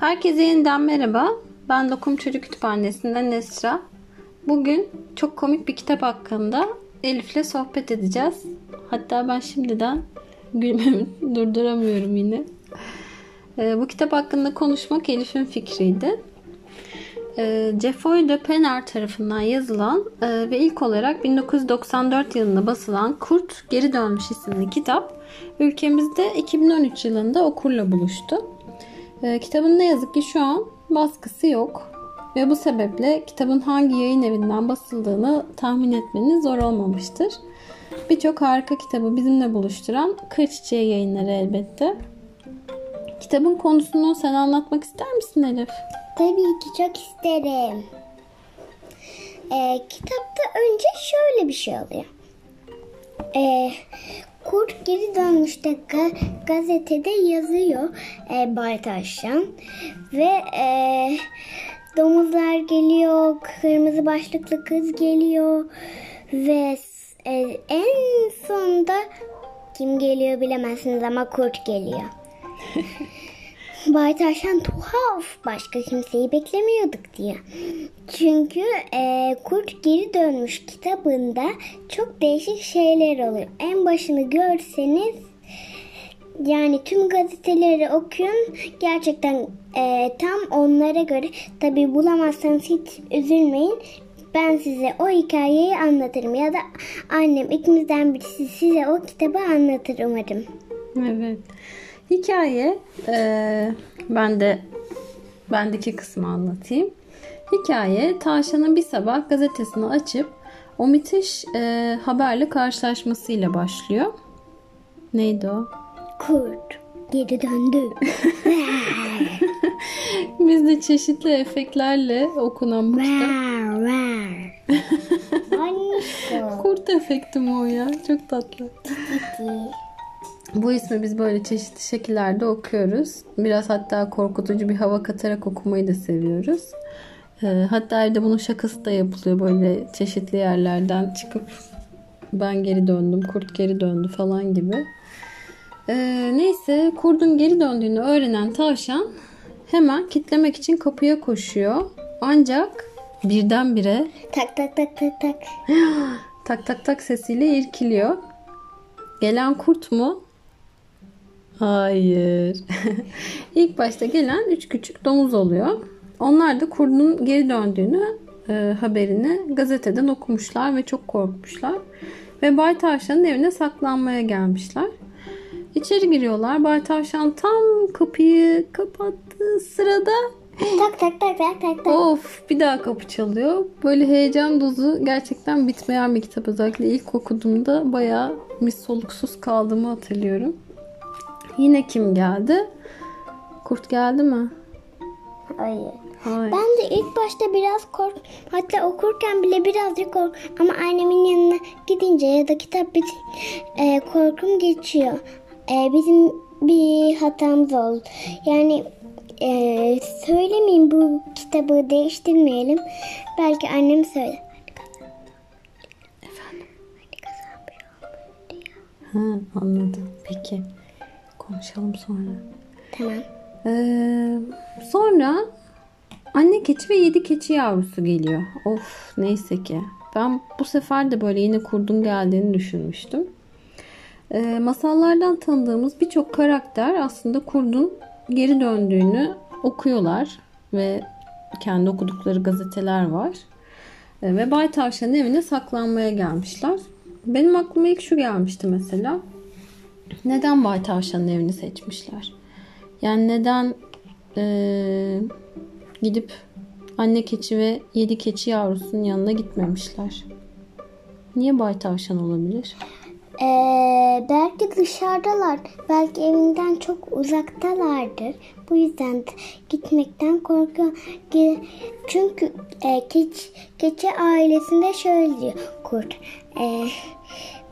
Herkese yeniden merhaba. Ben Lokum Çocuk Kütüphanesi'nden Nesra. Bugün çok komik bir kitap hakkında Elif'le sohbet edeceğiz. Hatta ben şimdiden gülmemi durduramıyorum yine. Ee, bu kitap hakkında konuşmak Elif'in fikriydi. Ee, Jeffoy de Penner tarafından yazılan e, ve ilk olarak 1994 yılında basılan Kurt Geri Dönmüş isimli kitap ülkemizde 2013 yılında okurla buluştu. Ee, kitabın ne yazık ki şu an baskısı yok. Ve bu sebeple kitabın hangi yayın evinden basıldığını tahmin etmeniz zor olmamıştır. Birçok harika kitabı bizimle buluşturan Kır Çiçeği yayınları elbette. Kitabın konusunu sen anlatmak ister misin Elif? Tabii ki çok isterim. Ee, kitapta önce şöyle bir şey oluyor. Ee, Kurt geri dönmüşte ga- gazetede yazıyor e, Baytaş'tan. Ve e, domuzlar geliyor, kırmızı başlıklı kız geliyor. Ve e, en sonunda kim geliyor bilemezsiniz ama kurt geliyor. Baytaşan tuhaf. Başka kimseyi beklemiyorduk diye. Çünkü e, Kurt Geri Dönmüş kitabında çok değişik şeyler oluyor. En başını görseniz yani tüm gazeteleri okuyun. Gerçekten e, tam onlara göre. Tabi bulamazsanız hiç üzülmeyin. Ben size o hikayeyi anlatırım ya da annem ikimizden birisi size o kitabı anlatır umarım. Evet. Hikaye e, ben de bendeki kısmı anlatayım. Hikaye Tavşan'ın bir sabah gazetesini açıp o müthiş e, haberle karşılaşmasıyla başlıyor. Neydi o? Kurt geri döndü. Biz de çeşitli efektlerle okunan bu kitap. Kurt efekti mi o ya? Çok tatlı. Bu ismi biz böyle çeşitli şekillerde okuyoruz. Biraz hatta korkutucu bir hava katarak okumayı da seviyoruz. Ee, hatta evde bunun şakası da yapılıyor böyle çeşitli yerlerden çıkıp ben geri döndüm, kurt geri döndü falan gibi. Ee, neyse kurdun geri döndüğünü öğrenen tavşan hemen kitlemek için kapıya koşuyor. Ancak birdenbire Tak tak tak tak tak. tak tak tak sesiyle irkiliyor. Gelen kurt mu? Hayır. İlk başta gelen üç küçük domuz oluyor. Onlar da kurdun geri döndüğünü e, haberini gazeteden okumuşlar ve çok korkmuşlar. Ve Bay Tavşan'ın evine saklanmaya gelmişler. İçeri giriyorlar. Bay Tavşan tam kapıyı kapattığı sırada Tak tak tak tak tak tak. Of bir daha kapı çalıyor. Böyle heyecan dozu gerçekten bitmeyen bir kitap. Özellikle ilk okuduğumda bayağı mis soluksuz kaldığımı hatırlıyorum. Yine kim geldi? Kurt geldi mi? Hayır. Hayır. Ben de ilk başta biraz kork, hatta okurken bile birazcık kork ama annemin yanına gidince ya da kitap bitin e, korkum geçiyor. E, bizim bir hatamız oldu. Yani e, söylemeyeyim bu kitabı değiştirmeyelim. Belki annem söyler. Ha, anladım. Peki. Konuşalım sonra. Tamam. Ee, sonra anne keçi ve yedi keçi yavrusu geliyor. Of neyse ki. Ben bu sefer de böyle yine kurdun geldiğini düşünmüştüm. Ee, masallardan tanıdığımız birçok karakter aslında kurdun geri döndüğünü okuyorlar ve kendi okudukları gazeteler var. Ee, ve Bay Tavşan'ın evine saklanmaya gelmişler. Benim aklıma ilk şu gelmişti mesela. Neden Bay Tavşan'ın evini seçmişler? Yani neden eee, gidip anne keçi ve yedi keçi yavrusunun yanına gitmemişler? Niye Bay Tavşan olabilir? Ee, belki dışarıdalar. Belki evinden çok uzaktalardır. Bu yüzden de gitmekten korkuyor. Çünkü e, keç, keçi ailesinde şöyle diyor kurt. E,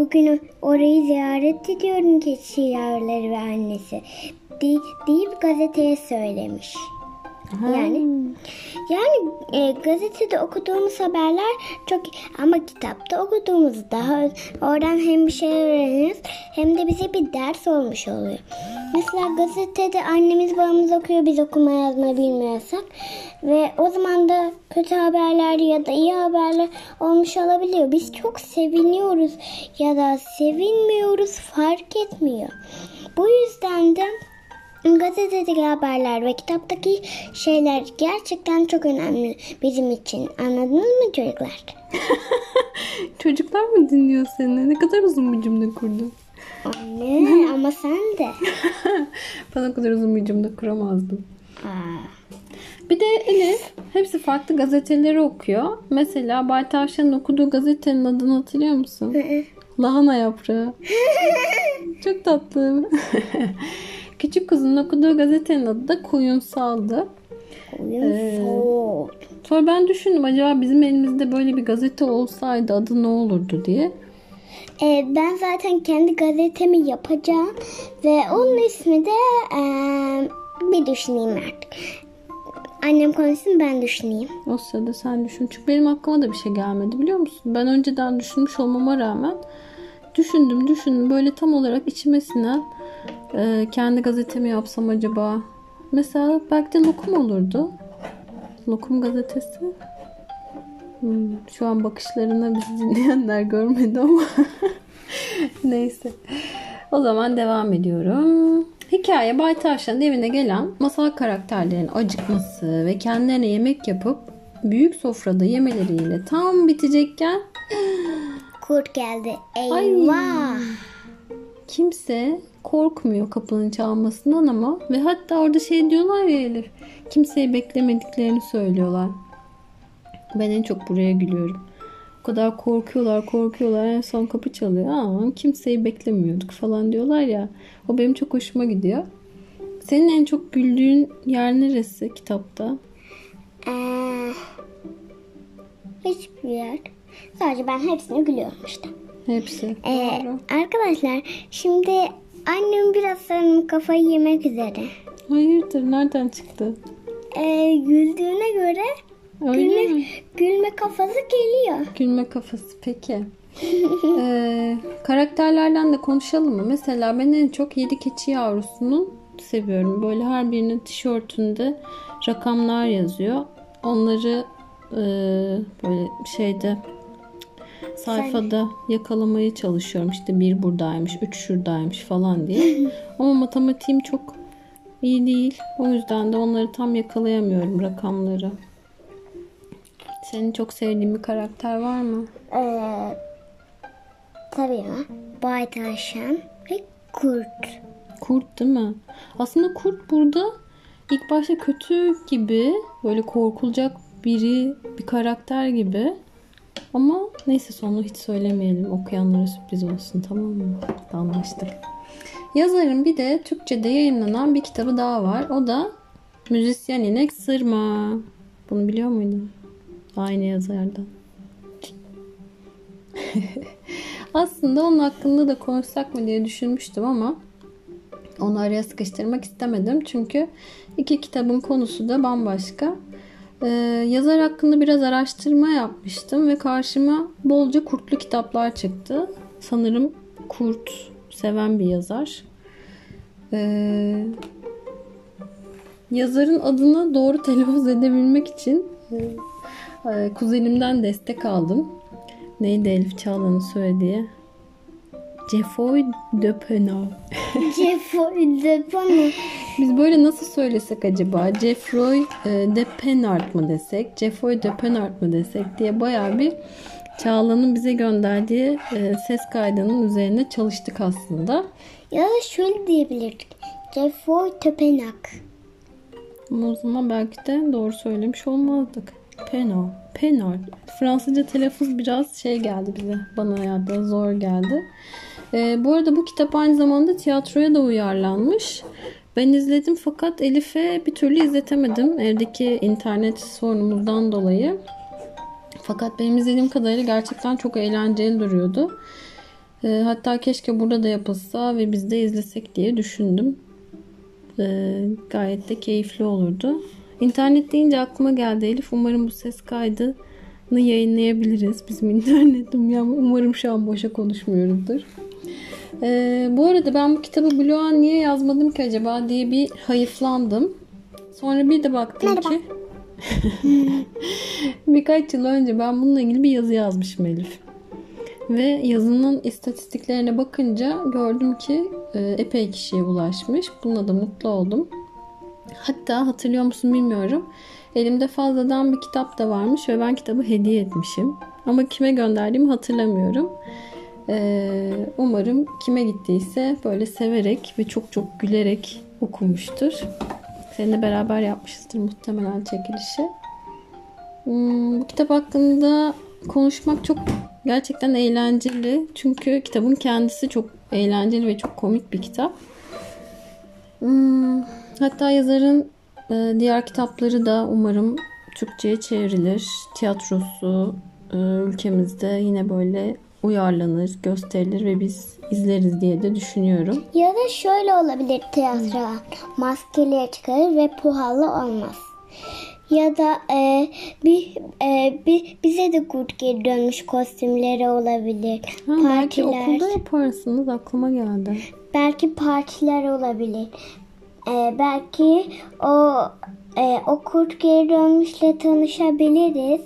bugün orayı ziyaret ediyorum keçi yavruları ve annesi. De- deyip gazeteye söylemiş. Yani yani e, gazetede okuduğumuz haberler çok ama kitapta okuduğumuz daha oradan hem bir şey öğreniriz hem de bize bir ders olmuş oluyor. Mesela gazetede annemiz babamız okuyor biz okuma yazma bilmiyorsak ve o zaman da kötü haberler ya da iyi haberler olmuş olabiliyor. Biz çok seviniyoruz ya da sevinmiyoruz fark etmiyor. Bu yüzden de Gazetedeki haberler ve kitaptaki şeyler gerçekten çok önemli bizim için. Anladınız mı çocuklar? Çocuklar mı dinliyor seni? Ne kadar uzun bir cümle kurdun. Anne ama sen de. ben o kadar uzun bir cümle kuramazdım. Aa. Bir de Elif hepsi farklı gazeteleri okuyor. Mesela Bay Tavşan'ın okuduğu gazetenin adını hatırlıyor musun? Lahana yaprağı. Çok tatlı. Küçük kızın okuduğu gazetenin adı da Koyunsal'dı. Oyun soğuk. Sonra ben düşündüm acaba bizim elimizde böyle bir gazete olsaydı adı ne olurdu diye. Ee, ben zaten kendi gazetemi yapacağım ve onun ismi de eee, bir düşüneyim artık. Annem konuşsun ben düşüneyim. O sırada sen düşün. Çünkü benim aklıma da bir şey gelmedi biliyor musun? Ben önceden düşünmüş olmama rağmen düşündüm düşündüm. Böyle tam olarak içime sinen e, kendi gazetemi yapsam acaba. Mesela belki de lokum olurdu. Lokum gazetesi. Hmm, şu an bakışlarına bizi dinleyenler görmedi ama. Neyse. O zaman devam ediyorum. Hikaye Bay Tavşan'ın evine gelen masal karakterlerin acıkması ve kendilerine yemek yapıp büyük sofrada yemeleriyle tam bitecekken Kurt geldi. Ay. Eyvah. kimse korkmuyor kapının çalmasından ama ve hatta orada şey diyorlar ya Elif kimseyi beklemediklerini söylüyorlar. Ben en çok buraya gülüyorum. O kadar korkuyorlar korkuyorlar en son kapı çalıyor. Aa, kimseyi beklemiyorduk falan diyorlar ya. O benim çok hoşuma gidiyor. Senin en çok güldüğün yer neresi kitapta? Ee, hiçbir yer. Sadece ben hepsine gülüyorum işte. Hepsi. Ee, Doğru. arkadaşlar şimdi annem biraz sanırım kafayı yemek üzere. Hayırdır nereden çıktı? Ee, güldüğüne göre Öyle gülme, mi? gülme kafası geliyor. Gülme kafası peki. Ee, karakterlerden de konuşalım mı? Mesela ben en çok Yedi Keçi Yavrusu'nu seviyorum. Böyle her birinin tişörtünde rakamlar yazıyor. Onları e, böyle şeyde sayfada yakalamaya çalışıyorum. İşte bir buradaymış, üç şuradaymış falan diye. Ama matematiğim çok iyi değil. O yüzden de onları tam yakalayamıyorum rakamları. Senin çok sevdiğin bir karakter var mı? Ee, tabii ya. Bay Tavşan ve kurt. Kurt değil mi? Aslında kurt burada ilk başta kötü gibi böyle korkulacak biri bir karakter gibi. Ama neyse sonu hiç söylemeyelim. Okuyanlara sürpriz olsun tamam mı? Anlaştık. Yazarın bir de Türkçe'de yayınlanan bir kitabı daha var. O da Müzisyen İnek Sırma. Bunu biliyor muydun? Aynı yazardan. Aslında onun hakkında da konuşsak mı diye düşünmüştüm ama onu araya sıkıştırmak istemedim. Çünkü iki kitabın konusu da bambaşka. Ee, yazar hakkında biraz araştırma yapmıştım ve karşıma bolca kurtlu kitaplar çıktı. Sanırım kurt seven bir yazar. Ee, yazarın adını doğru telaffuz edebilmek için e, kuzenimden destek aldım. Neydi Elif Çağla'nın söylediği? Jeffoy de Penal. Jeffrey Deponu. Biz böyle nasıl söylesek acaba? Jeffroy e, de Penart mı desek? Jeffoy de Penart mı desek diye bayağı bir Çağla'nın bize gönderdiği e, ses kaydının üzerine çalıştık aslında. Ya şöyle diyebilirdik. Jeffrey Tepenak. Ama o zaman belki de doğru söylemiş olmazdık. Penal. Penart. Fransızca telaffuz biraz şey geldi bize. Bana ya da zor geldi. E, bu arada bu kitap aynı zamanda tiyatroya da uyarlanmış. Ben izledim fakat Elif'e bir türlü izletemedim. Evdeki internet sorunumuzdan dolayı. Fakat benim izlediğim kadarıyla gerçekten çok eğlenceli duruyordu. E, hatta keşke burada da yapılsa ve biz de izlesek diye düşündüm. E, gayet de keyifli olurdu. İnternet deyince aklıma geldi Elif. Umarım bu ses kaydını yayınlayabiliriz. Bizim internetim. Yani umarım şu an boşa konuşmuyoruzdur. Ee, bu arada ben bu kitabı bloğa niye yazmadım ki acaba diye bir hayıflandım. Sonra bir de baktım Merhaba. ki birkaç yıl önce ben bununla ilgili bir yazı yazmışım Elif. Ve yazının istatistiklerine bakınca gördüm ki e, epey kişiye ulaşmış. Bununla da mutlu oldum. Hatta hatırlıyor musun bilmiyorum. Elimde fazladan bir kitap da varmış ve ben kitabı hediye etmişim. Ama kime gönderdiğimi hatırlamıyorum. Ee, umarım kime gittiyse böyle severek ve çok çok gülerek okumuştur. Seninle beraber yapmışızdır muhtemelen çekilişi. Hmm, bu kitap hakkında konuşmak çok gerçekten eğlenceli. Çünkü kitabın kendisi çok eğlenceli ve çok komik bir kitap. Hmm, hatta yazarın e, diğer kitapları da umarım Türkçe'ye çevrilir. Tiyatrosu e, ülkemizde yine böyle uyarlanır, gösterilir ve biz izleriz diye de düşünüyorum. Ya da şöyle olabilir tiyatro. Maskeleri çıkarır ve pahalı olmaz. Ya da e, bir, e, bir bize de kurt geri dönmüş kostümleri olabilir. Ha, belki partiler, okulda yaparsınız aklıma geldi. belki partiler olabilir. E, belki o e, o kurt geri dönmüşle tanışabiliriz.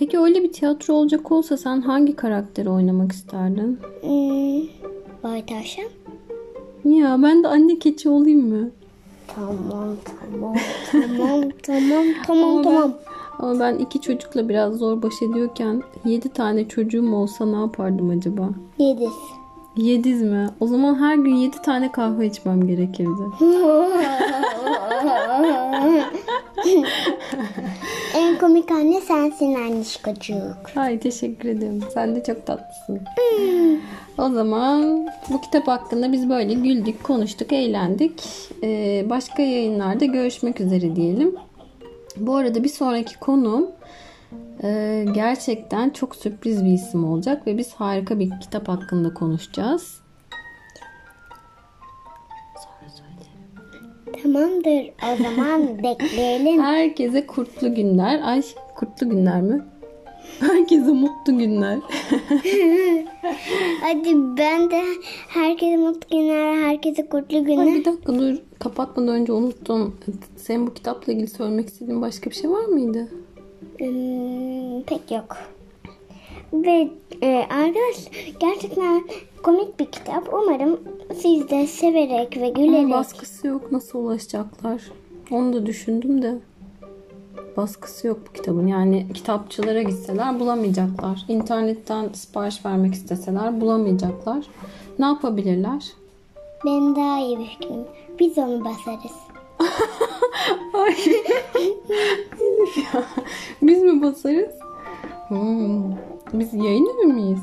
Peki öyle bir tiyatro olacak olsa sen hangi karakteri oynamak isterdin? Hmm, Baytaş'a. Ya ben de anne keçi olayım mı? Tamam tamam tamam tamam tamam Ama tamam. Ben, ama ben iki çocukla biraz zor baş ediyorken yedi tane çocuğum olsa ne yapardım acaba? Yediz. Yediz mi? O zaman her gün yedi tane kahve içmem gerekirdi. en komik anne sensin annişkacık. Ay teşekkür ederim. Sen de çok tatlısın. o zaman bu kitap hakkında biz böyle güldük, konuştuk, eğlendik. Ee, başka yayınlarda görüşmek üzere diyelim. Bu arada bir sonraki konum e, gerçekten çok sürpriz bir isim olacak ve biz harika bir kitap hakkında konuşacağız. Tamamdır o zaman bekleyelim. Herkese kurtlu günler. Ay kurtlu günler mi? Herkese mutlu günler. Hadi ben de herkese mutlu günler, herkese kutlu Ay günler. bir dakika dur. Kapatmadan önce unuttum. Senin bu kitapla ilgili söylemek istediğin başka bir şey var mıydı? Hmm, pek yok. Ve e, arkadaşlar gerçekten komik bir kitap. Umarım siz de severek ve Ama gülerek. baskısı yok. Nasıl ulaşacaklar? Onu da düşündüm de. Baskısı yok bu kitabın. Yani kitapçılara gitseler bulamayacaklar. İnternetten sipariş vermek isteseler bulamayacaklar. Ne yapabilirler? Benim daha iyi bir fikrim. Biz onu basarız. Ay. Biz mi basarız? Hmm. Biz yayın evi miyiz?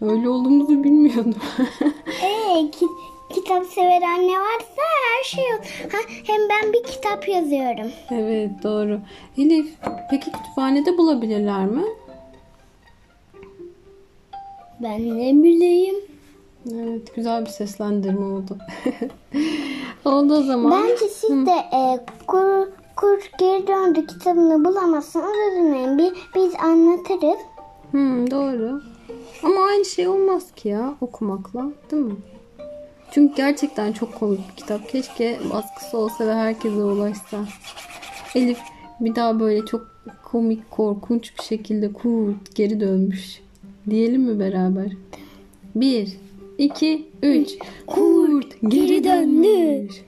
Öyle olduğumuzu bilmiyordum. Ee, ki, kitap sever anne varsa her şey olur. Ha, hem ben bir kitap yazıyorum. evet doğru. Elif peki kütüphanede bulabilirler mi? Ben ne bileyim. Evet güzel bir seslendirme oldu. oldu o zaman. Bence siz de e, kur, kur geri döndü kitabını bulamazsanız üzülmeyin. Biz, biz anlatırız. Hmm, doğru. Ama aynı şey olmaz ki ya okumakla değil mi? Çünkü gerçekten çok komik bir kitap. Keşke baskısı olsa ve herkese ulaşsa. Elif bir daha böyle çok komik, korkunç bir şekilde kurt geri dönmüş. Diyelim mi beraber? Bir, iki, üç. Kurt geri dönmüş.